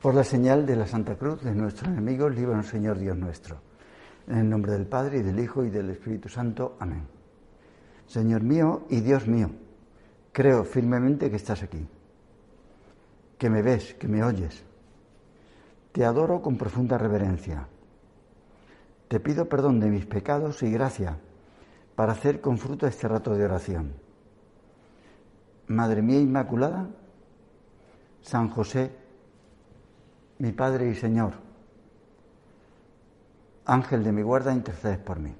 Por la señal de la Santa Cruz de nuestros enemigos, líbranos Señor Dios nuestro. En el nombre del Padre y del Hijo y del Espíritu Santo. Amén. Señor mío y Dios mío, creo firmemente que estás aquí, que me ves, que me oyes. Te adoro con profunda reverencia. Te pido perdón de mis pecados y gracia para hacer con fruto este rato de oración. Madre mía Inmaculada, San José, mi Padre y Señor, Ángel de mi guarda, intercedes por mí.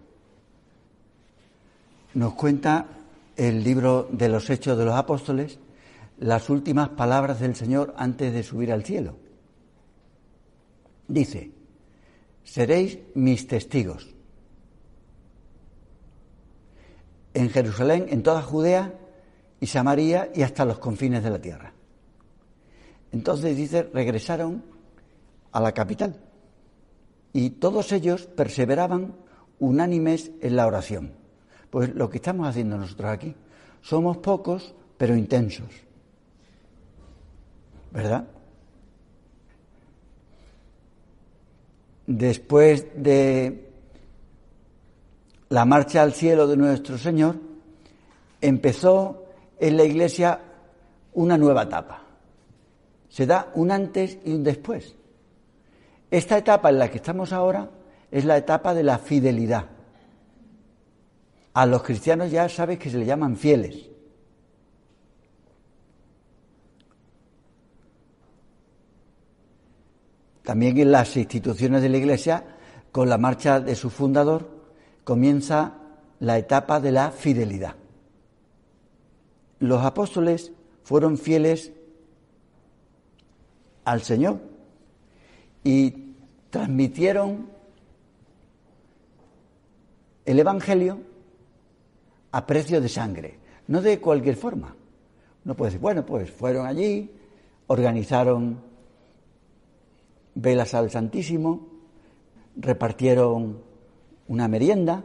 Nos cuenta el libro de los Hechos de los Apóstoles las últimas palabras del Señor antes de subir al cielo. Dice, seréis mis testigos. En Jerusalén, en toda Judea y Samaria y hasta los confines de la tierra. Entonces dice, regresaron a la capital. Y todos ellos perseveraban unánimes en la oración. Pues lo que estamos haciendo nosotros aquí. Somos pocos, pero intensos. ¿Verdad? Después de la marcha al cielo de nuestro Señor, empezó en la iglesia una nueva etapa. Se da un antes y un después. Esta etapa en la que estamos ahora es la etapa de la fidelidad. A los cristianos ya sabes que se le llaman fieles. También en las instituciones de la Iglesia, con la marcha de su fundador, comienza la etapa de la fidelidad. Los apóstoles fueron fieles al Señor y transmitieron el Evangelio a precio de sangre, no de cualquier forma. No puede decir, bueno, pues fueron allí, organizaron velas al Santísimo, repartieron una merienda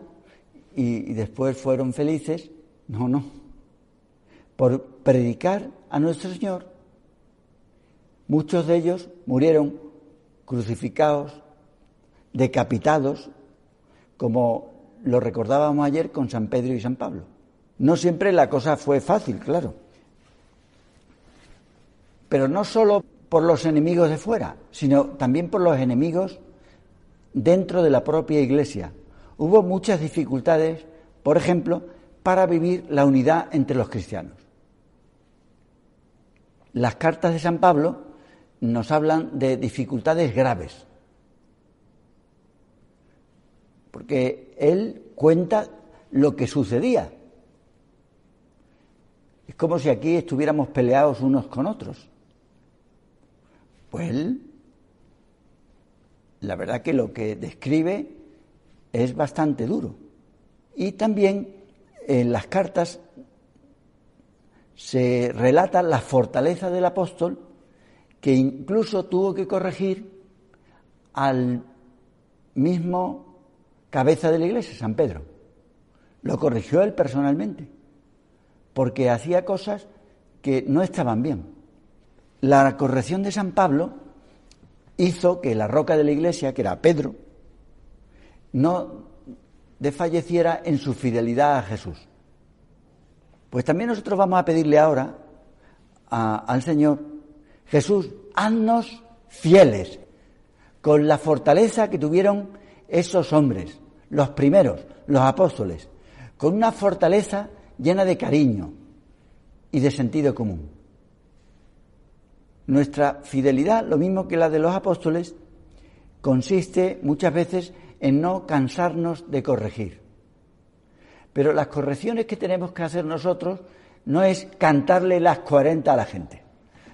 y, y después fueron felices. No, no. Por predicar a nuestro Señor, muchos de ellos murieron crucificados, decapitados, como lo recordábamos ayer con San Pedro y San Pablo. No siempre la cosa fue fácil, claro. Pero no solo por los enemigos de fuera, sino también por los enemigos dentro de la propia Iglesia. Hubo muchas dificultades, por ejemplo, para vivir la unidad entre los cristianos. Las cartas de San Pablo nos hablan de dificultades graves. Porque él cuenta lo que sucedía. Es como si aquí estuviéramos peleados unos con otros. Pues él, la verdad que lo que describe es bastante duro. Y también en las cartas se relata la fortaleza del apóstol que incluso tuvo que corregir al mismo cabeza de la iglesia, San Pedro. Lo corrigió él personalmente, porque hacía cosas que no estaban bien. La corrección de San Pablo hizo que la roca de la iglesia, que era Pedro, no desfalleciera en su fidelidad a Jesús. Pues también nosotros vamos a pedirle ahora al Señor Jesús, haznos fieles, con la fortaleza que tuvieron esos hombres, los primeros, los apóstoles, con una fortaleza llena de cariño y de sentido común. Nuestra fidelidad, lo mismo que la de los apóstoles, consiste muchas veces en no cansarnos de corregir. Pero las correcciones que tenemos que hacer nosotros no es cantarle las 40 a la gente.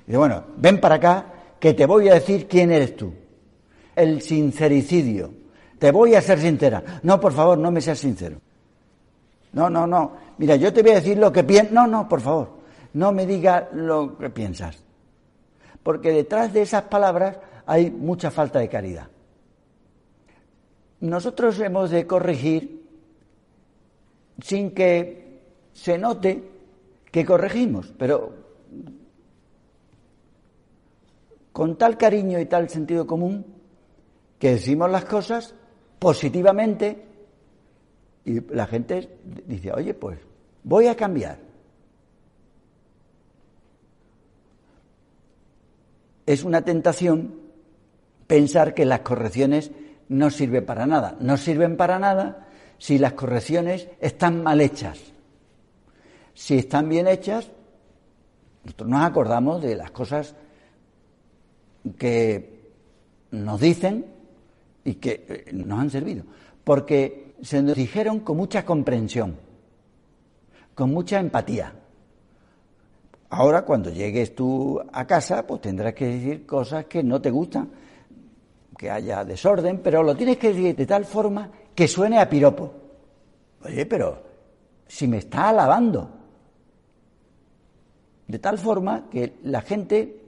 Dice, bueno, ven para acá que te voy a decir quién eres tú. El sincericidio. Te voy a ser sincera. No, por favor, no me seas sincero. No, no, no. Mira, yo te voy a decir lo que piensas. No, no, por favor. No me digas lo que piensas. Porque detrás de esas palabras hay mucha falta de caridad. Nosotros hemos de corregir sin que se note que corregimos, pero con tal cariño y tal sentido común que decimos las cosas positivamente y la gente dice, oye, pues voy a cambiar. Es una tentación pensar que las correcciones no sirven para nada. No sirven para nada si las correcciones están mal hechas. Si están bien hechas, nosotros nos acordamos de las cosas que nos dicen y que eh, nos han servido. Porque se nos dijeron con mucha comprensión, con mucha empatía. Ahora, cuando llegues tú a casa, pues tendrás que decir cosas que no te gustan, que haya desorden, pero lo tienes que decir de tal forma que suene a piropo. Oye, pero si me está alabando. De tal forma que la gente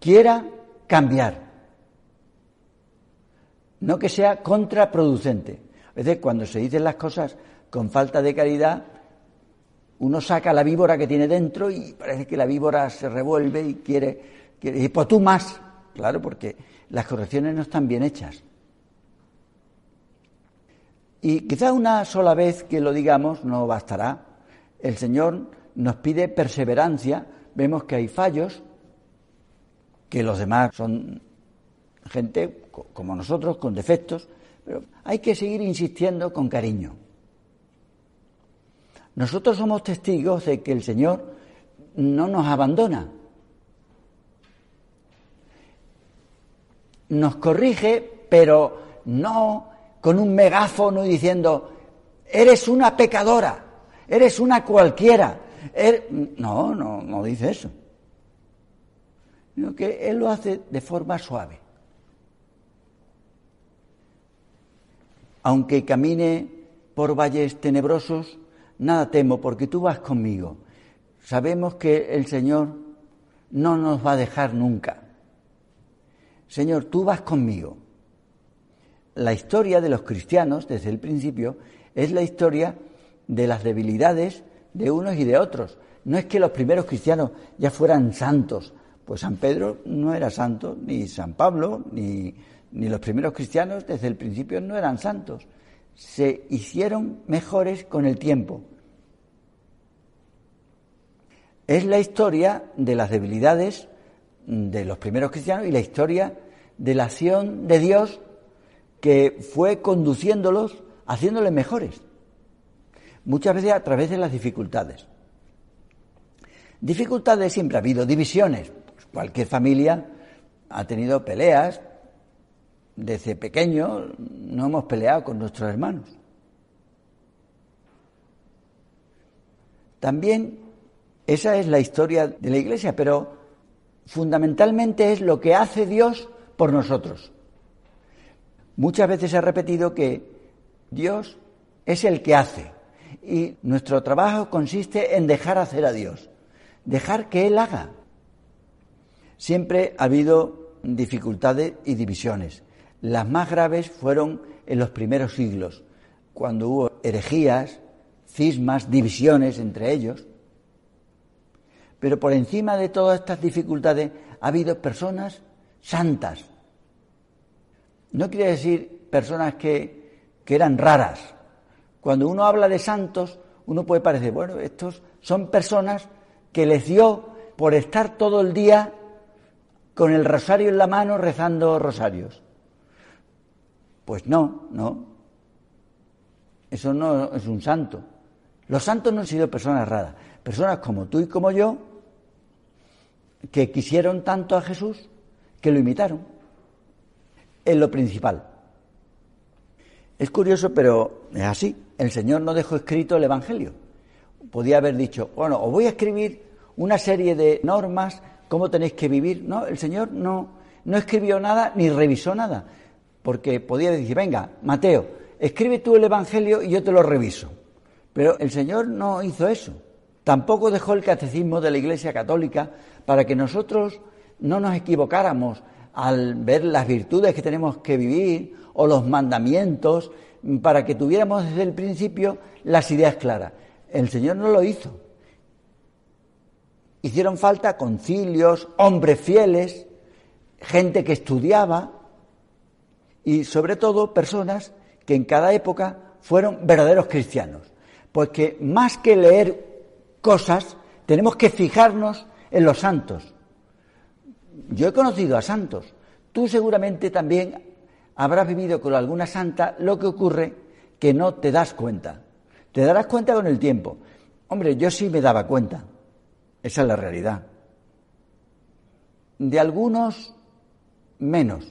quiera cambiar. No que sea contraproducente. A veces cuando se dicen las cosas con falta de caridad, uno saca la víbora que tiene dentro y parece que la víbora se revuelve y quiere, quiere y pues tú más. Claro, porque las correcciones no están bien hechas. Y quizá una sola vez que lo digamos no bastará. El Señor nos pide perseverancia. Vemos que hay fallos, que los demás son gente como nosotros, con defectos, pero hay que seguir insistiendo con cariño. Nosotros somos testigos de que el Señor no nos abandona. Nos corrige, pero no con un megáfono y diciendo, eres una pecadora, eres una cualquiera. Er-". No, no, no dice eso. Sino que Él lo hace de forma suave. Aunque camine por valles tenebrosos, nada temo porque tú vas conmigo. Sabemos que el Señor no nos va a dejar nunca. Señor, tú vas conmigo. La historia de los cristianos, desde el principio, es la historia de las debilidades de unos y de otros. No es que los primeros cristianos ya fueran santos, pues San Pedro no era santo, ni San Pablo, ni, ni los primeros cristianos desde el principio no eran santos. Se hicieron mejores con el tiempo. Es la historia de las debilidades de los primeros cristianos y la historia de la acción de Dios que fue conduciéndolos, haciéndoles mejores. Muchas veces a través de las dificultades. Dificultades siempre ha habido, divisiones. Cualquier familia ha tenido peleas. Desde pequeño no hemos peleado con nuestros hermanos. También esa es la historia de la Iglesia, pero fundamentalmente es lo que hace Dios por nosotros. Muchas veces se ha repetido que Dios es el que hace y nuestro trabajo consiste en dejar hacer a Dios, dejar que Él haga. Siempre ha habido dificultades y divisiones. Las más graves fueron en los primeros siglos, cuando hubo herejías, cismas, divisiones entre ellos. Pero por encima de todas estas dificultades ha habido personas santas. No quiere decir personas que, que eran raras. Cuando uno habla de santos, uno puede parecer, bueno, estos son personas que les dio por estar todo el día con el rosario en la mano rezando rosarios. Pues no, no. Eso no es un santo. Los santos no han sido personas raras. Personas como tú y como yo, que quisieron tanto a Jesús que lo imitaron. Es lo principal. Es curioso, pero es así. El Señor no dejó escrito el Evangelio. Podía haber dicho, bueno, os voy a escribir una serie de normas, cómo tenéis que vivir. No, el Señor no, no escribió nada ni revisó nada. Porque podía decir, venga, Mateo, escribe tú el Evangelio y yo te lo reviso. Pero el Señor no hizo eso. Tampoco dejó el catecismo de la Iglesia Católica para que nosotros no nos equivocáramos al ver las virtudes que tenemos que vivir o los mandamientos, para que tuviéramos desde el principio las ideas claras. El Señor no lo hizo. Hicieron falta concilios, hombres fieles, gente que estudiaba y sobre todo personas que en cada época fueron verdaderos cristianos. Pues que más que leer cosas, tenemos que fijarnos en los santos. Yo he conocido a santos. Tú seguramente también habrás vivido con alguna santa lo que ocurre que no te das cuenta. Te darás cuenta con el tiempo. Hombre, yo sí me daba cuenta. Esa es la realidad. De algunos menos,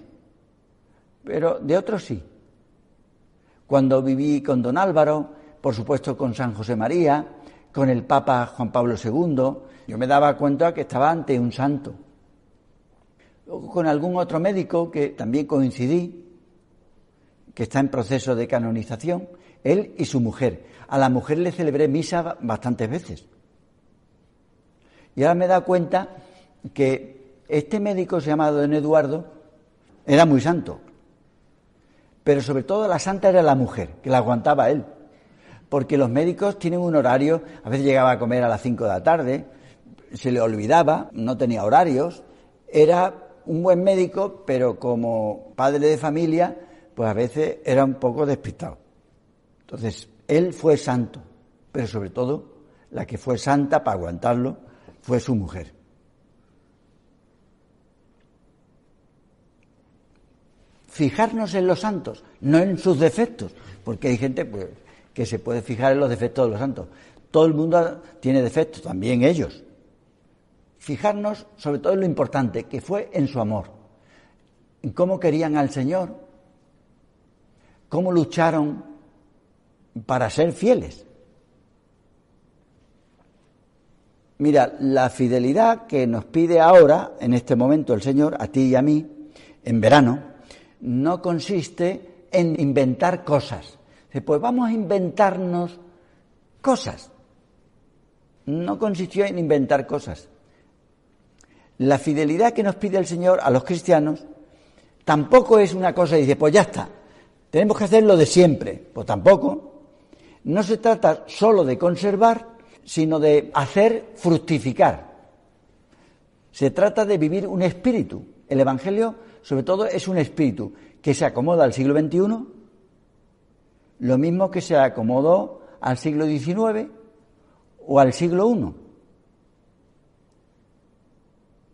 pero de otros sí. Cuando viví con don Álvaro, por supuesto con San José María, con el Papa Juan Pablo II, yo me daba cuenta que estaba ante un santo. Luego con algún otro médico que también coincidí, que está en proceso de canonización, él y su mujer. A la mujer le celebré misa bastantes veces. Y ahora me he dado cuenta que este médico se llamaba don Eduardo era muy santo. Pero sobre todo la santa era la mujer, que la aguantaba él. Porque los médicos tienen un horario, a veces llegaba a comer a las 5 de la tarde, se le olvidaba, no tenía horarios, era un buen médico, pero como padre de familia, pues a veces era un poco despistado. Entonces, él fue santo, pero sobre todo la que fue santa para aguantarlo fue su mujer. Fijarnos en los santos, no en sus defectos, porque hay gente pues, que se puede fijar en los defectos de los santos. Todo el mundo tiene defectos, también ellos. Fijarnos sobre todo en lo importante, que fue en su amor, en cómo querían al Señor, cómo lucharon para ser fieles. Mira, la fidelidad que nos pide ahora, en este momento, el Señor, a ti y a mí, en verano, no consiste en inventar cosas. Pues vamos a inventarnos cosas. No consistió en inventar cosas. La fidelidad que nos pide el Señor a los cristianos tampoco es una cosa y dice, pues ya está, tenemos que hacer lo de siempre. Pues tampoco. No se trata solo de conservar, sino de hacer fructificar. Se trata de vivir un espíritu. El Evangelio, sobre todo, es un espíritu que se acomoda al siglo XXI, lo mismo que se acomodó al siglo XIX o al siglo I.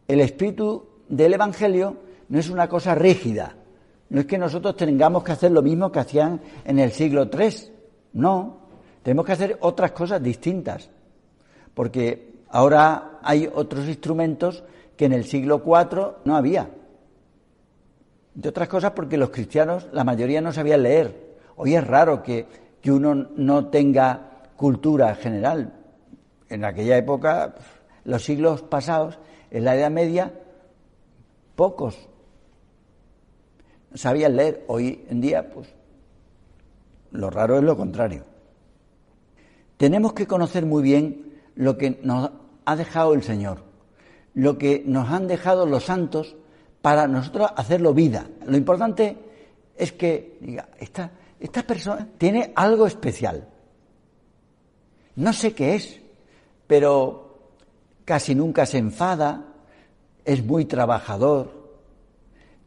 El espíritu del Evangelio no es una cosa rígida, no es que nosotros tengamos que hacer lo mismo que hacían en el siglo III, no, tenemos que hacer otras cosas distintas, porque ahora hay otros instrumentos que en el siglo IV no había. De otras cosas porque los cristianos, la mayoría no sabían leer. Hoy es raro que, que uno no tenga cultura general. En aquella época, los siglos pasados, en la Edad Media, pocos sabían leer. Hoy en día, pues, lo raro es lo contrario. Tenemos que conocer muy bien lo que nos ha dejado el Señor, lo que nos han dejado los santos para nosotros hacerlo vida. Lo importante es que diga, esta, esta persona tiene algo especial. No sé qué es, pero casi nunca se enfada, es muy trabajador,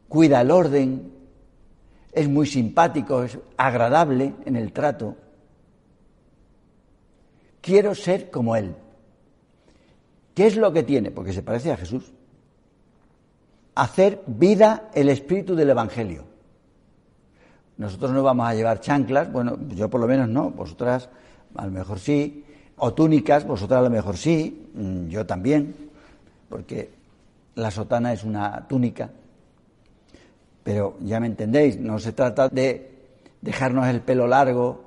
cuida el orden, es muy simpático, es agradable en el trato. Quiero ser como Él. ¿Qué es lo que tiene? Porque se parece a Jesús. Hacer vida el espíritu del Evangelio. Nosotros no vamos a llevar chanclas, bueno, yo por lo menos no, vosotras a lo mejor sí, o túnicas, vosotras a lo mejor sí, mm, yo también, porque la sotana es una túnica. Pero ya me entendéis, no se trata de dejarnos el pelo largo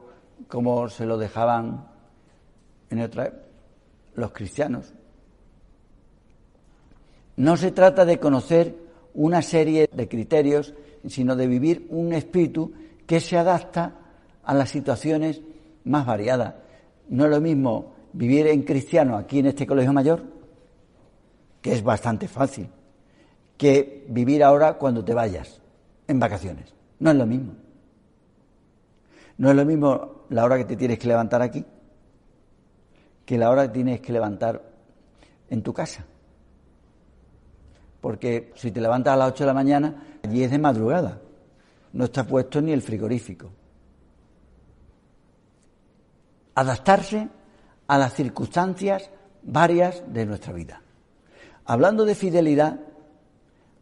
como se lo dejaban en otra los cristianos. No se trata de conocer una serie de criterios, sino de vivir un espíritu que se adapta a las situaciones más variadas. No es lo mismo vivir en cristiano aquí en este colegio mayor, que es bastante fácil, que vivir ahora cuando te vayas en vacaciones. No es lo mismo. No es lo mismo la hora que te tienes que levantar aquí que la hora que tienes que levantar en tu casa. Porque si te levantas a las 8 de la mañana, allí es de madrugada, no está puesto ni el frigorífico. Adaptarse a las circunstancias varias de nuestra vida. Hablando de fidelidad,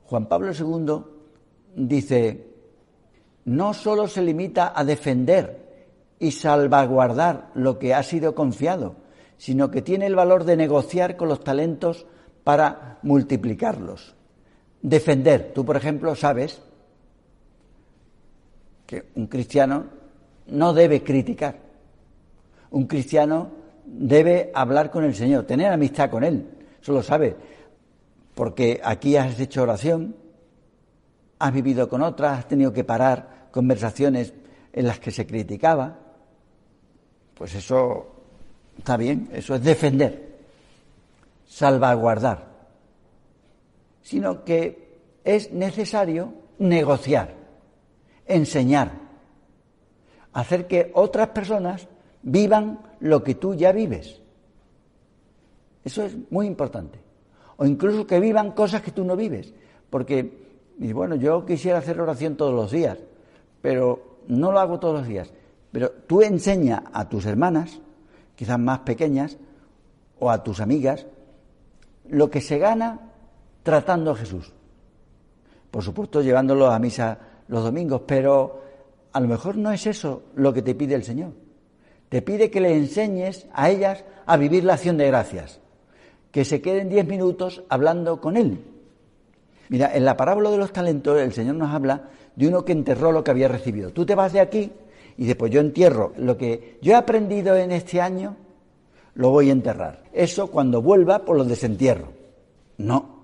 Juan Pablo II dice, no solo se limita a defender y salvaguardar lo que ha sido confiado, sino que tiene el valor de negociar con los talentos para multiplicarlos. Defender. Tú, por ejemplo, sabes que un cristiano no debe criticar. Un cristiano debe hablar con el Señor, tener amistad con Él. Eso lo sabe. Porque aquí has hecho oración, has vivido con otras, has tenido que parar conversaciones en las que se criticaba. Pues eso está bien, eso es defender, salvaguardar. Sino que es necesario negociar, enseñar, hacer que otras personas vivan lo que tú ya vives. Eso es muy importante. O incluso que vivan cosas que tú no vives. Porque, bueno, yo quisiera hacer oración todos los días, pero no lo hago todos los días. Pero tú enseña a tus hermanas, quizás más pequeñas, o a tus amigas, lo que se gana tratando a Jesús. Por supuesto, llevándolo a misa los domingos, pero a lo mejor no es eso lo que te pide el Señor. Te pide que le enseñes a ellas a vivir la acción de gracias, que se queden diez minutos hablando con Él. Mira, en la parábola de los talentos el Señor nos habla de uno que enterró lo que había recibido. Tú te vas de aquí y después yo entierro lo que yo he aprendido en este año, lo voy a enterrar. Eso cuando vuelva, pues lo desentierro. No.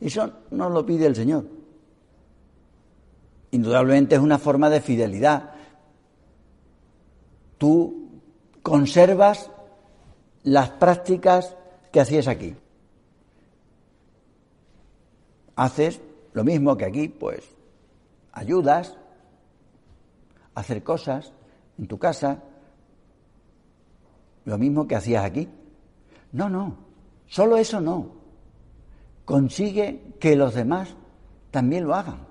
Eso no lo pide el Señor. Indudablemente es una forma de fidelidad, tú conservas las prácticas que hacías aquí. Haces lo mismo que aquí, pues ayudas a hacer cosas en tu casa, lo mismo que hacías aquí. No, no, solo eso no. Consigue que los demás también lo hagan.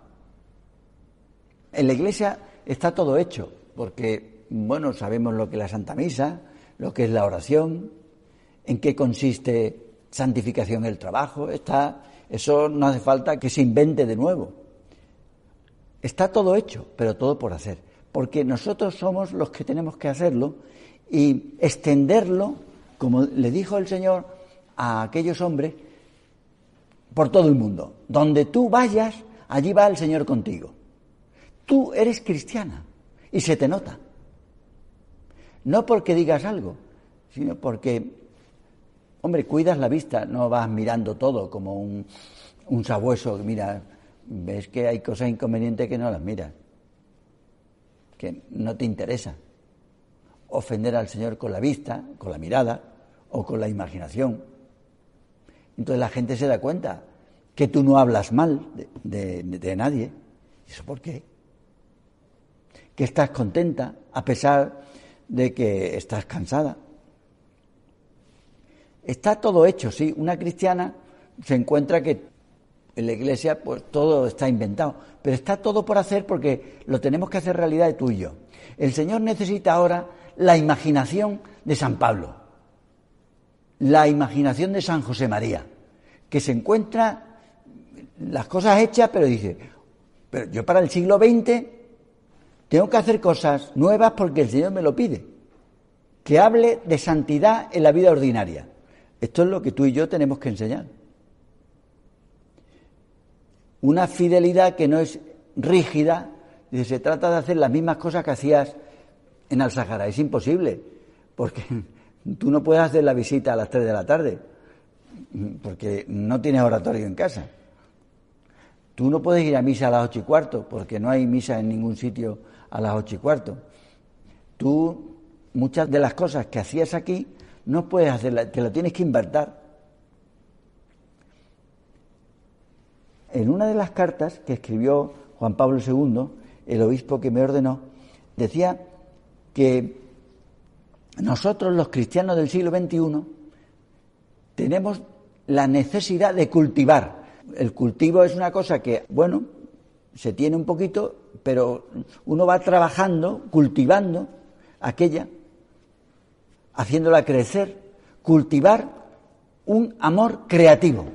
En la iglesia está todo hecho, porque bueno, sabemos lo que es la Santa Misa, lo que es la oración, en qué consiste santificación del trabajo, está, eso no hace falta que se invente de nuevo. Está todo hecho, pero todo por hacer, porque nosotros somos los que tenemos que hacerlo y extenderlo, como le dijo el Señor a aquellos hombres, por todo el mundo. Donde tú vayas, allí va el Señor contigo. Tú eres cristiana y se te nota. No porque digas algo, sino porque, hombre, cuidas la vista, no vas mirando todo como un, un sabueso, mira, ves que hay cosas inconvenientes que no las miras, que no te interesa. Ofender al Señor con la vista, con la mirada o con la imaginación. Entonces la gente se da cuenta que tú no hablas mal de, nadie. ¿Eso por qué? Que estás contenta a pesar de que estás cansada. Está todo hecho, sí. Una cristiana se encuentra que en la iglesia pues todo está inventado, pero está todo por hacer porque lo tenemos que hacer realidad de tú y yo. El Señor necesita ahora la imaginación de San Pablo, la imaginación de San José María, que se encuentra las cosas hechas, pero dice, pero yo para el siglo XX tengo que hacer cosas nuevas porque el Señor me lo pide. Que hable de santidad en la vida ordinaria. Esto es lo que tú y yo tenemos que enseñar. Una fidelidad que no es rígida, se trata de hacer las mismas cosas que hacías en Al Sahara. Es imposible, porque tú no puedes hacer la visita a las 3 de la tarde, porque no tienes oratorio en casa. Tú no puedes ir a misa a las ocho y cuarto, porque no hay misa en ningún sitio a las ocho y cuarto. Tú, muchas de las cosas que hacías aquí, no puedes hacerlas, te lo tienes que invertir. En una de las cartas que escribió Juan Pablo II, el obispo que me ordenó, decía que nosotros los cristianos del siglo XXI tenemos la necesidad de cultivar, El cultivo es una cosa que, bueno, se tiene un poquito, pero uno va trabajando, cultivando aquella, haciéndola crecer, cultivar un amor creativo.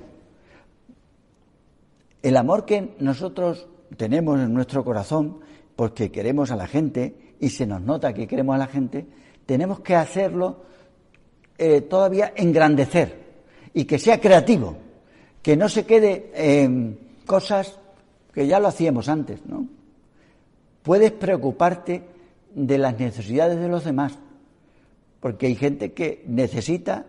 El amor que nosotros tenemos en nuestro corazón, porque queremos a la gente y se nos nota que queremos a la gente, tenemos que hacerlo eh, todavía engrandecer y que sea creativo, que no se quede en cosas que ya lo hacíamos antes, ¿no? Puedes preocuparte de las necesidades de los demás, porque hay gente que necesita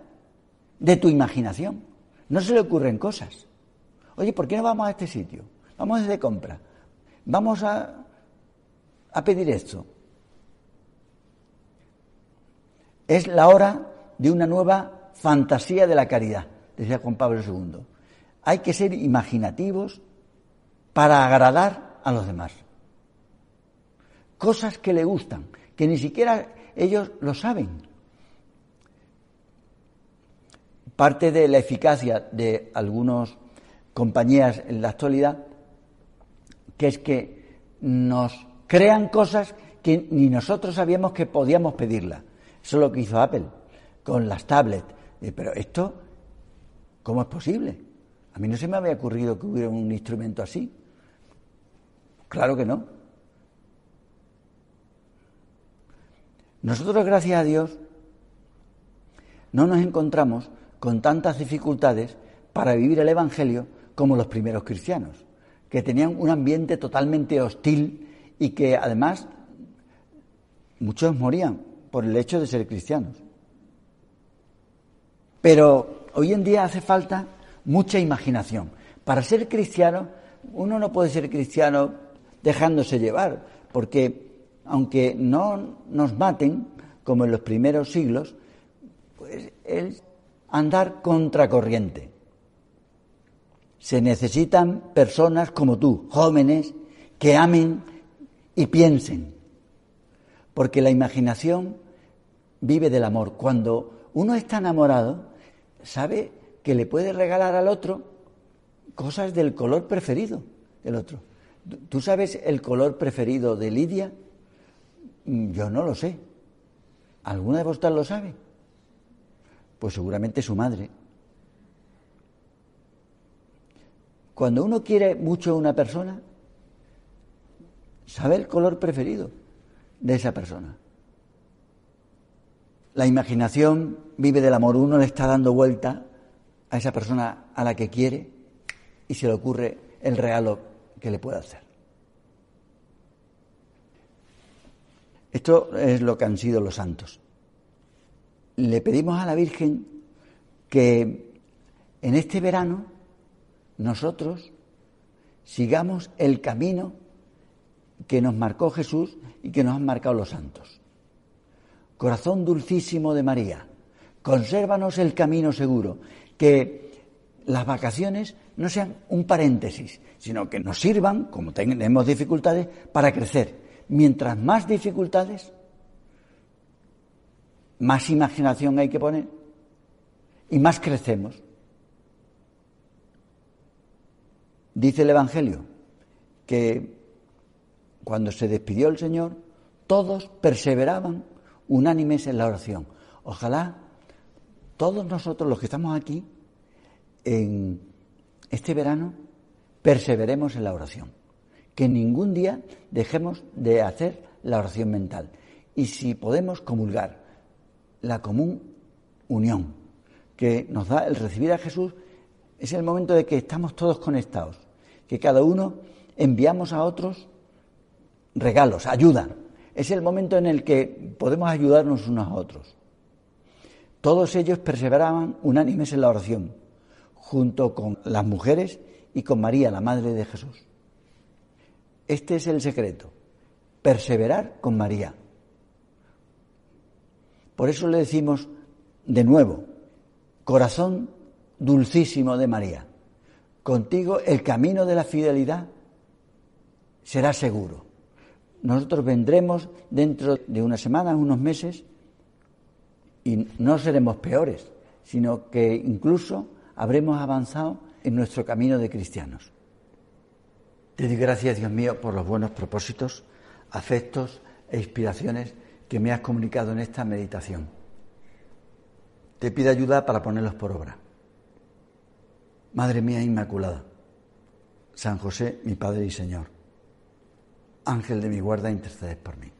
de tu imaginación. No se le ocurren cosas. Oye, ¿por qué no vamos a este sitio? Vamos desde compra. Vamos a pedir esto. Es la hora de una nueva fantasía de la caridad, decía Juan Pablo II. Hay que ser imaginativos para agradar a los demás. Cosas que le gustan, que ni siquiera ellos lo saben. Parte de la eficacia de algunas compañías en la actualidad, que es que nos crean cosas que ni nosotros sabíamos que podíamos pedirlas. Eso es lo que hizo Apple con las tablets. Pero esto, ¿cómo es posible? A mí no se me había ocurrido que hubiera un instrumento así. Claro que no. Nosotros, gracias a Dios, no nos encontramos con tantas dificultades para vivir el Evangelio como los primeros cristianos, que tenían un ambiente totalmente hostil y que además muchos morían por el hecho de ser cristianos. Pero hoy en día hace falta mucha imaginación. Para ser cristiano, uno no puede ser cristiano dejándose llevar, porque aunque no nos maten, como en los primeros siglos, pues es andar contracorriente. Se necesitan personas como tú, jóvenes, que amen y piensen, porque la imaginación vive del amor. Cuando uno está enamorado, sabe que le puede regalar al otro cosas del color preferido del otro. ¿Tú sabes el color preferido de Lidia? Mm, yo no lo sé. ¿Alguna de vosotras lo sabe? Pues seguramente su madre. Cuando uno quiere mucho a una persona, sabe el color preferido de esa persona. La imaginación vive del amor. Uno le está dando vuelta a esa persona a la que quiere y se le ocurre el regalo que le puede hacer. Esto es lo que han sido los santos. Le pedimos a la Virgen que en este verano nosotros sigamos el camino que nos marcó Jesús y que nos han marcado los santos. Corazón dulcísimo de María, consérvanos el camino seguro, que las vacaciones no sean un paréntesis, sino que nos sirvan, como tenemos dificultades, para crecer. Mientras más dificultades, más imaginación hay que poner y más crecemos. Dice el Evangelio que cuando se despidió el Señor, todos perseveraban unánimes en la oración. Ojalá todos nosotros los que estamos aquí en este verano perseveremos en la oración. Que ningún día dejemos de hacer la oración mental. Y si podemos comulgar la común unión que nos da el recibir a Jesús, es el momento de que estamos todos conectados, que cada uno enviamos a otros regalos, ayuda, es el momento en el que podemos ayudarnos unos a otros. Todos ellos perseveraban unánimes en la oración, junto con las mujeres y con María, la Madre de Jesús. Este es el secreto, perseverar con María. Por eso le decimos de nuevo, corazón dulcísimo de María, contigo el camino de la fidelidad será seguro nosotros vendremos dentro de unas semanas, unos meses, y no seremos peores, sino que incluso habremos avanzado en nuestro camino de cristianos. Te doy gracias, Dios mío, por los buenos propósitos, afectos e inspiraciones que me has comunicado en esta meditación. Te pido ayuda para ponerlos por obra. Madre mía Inmaculada, San José, mi Padre y Señor, Ángel de mi guarda, intercedes por mí.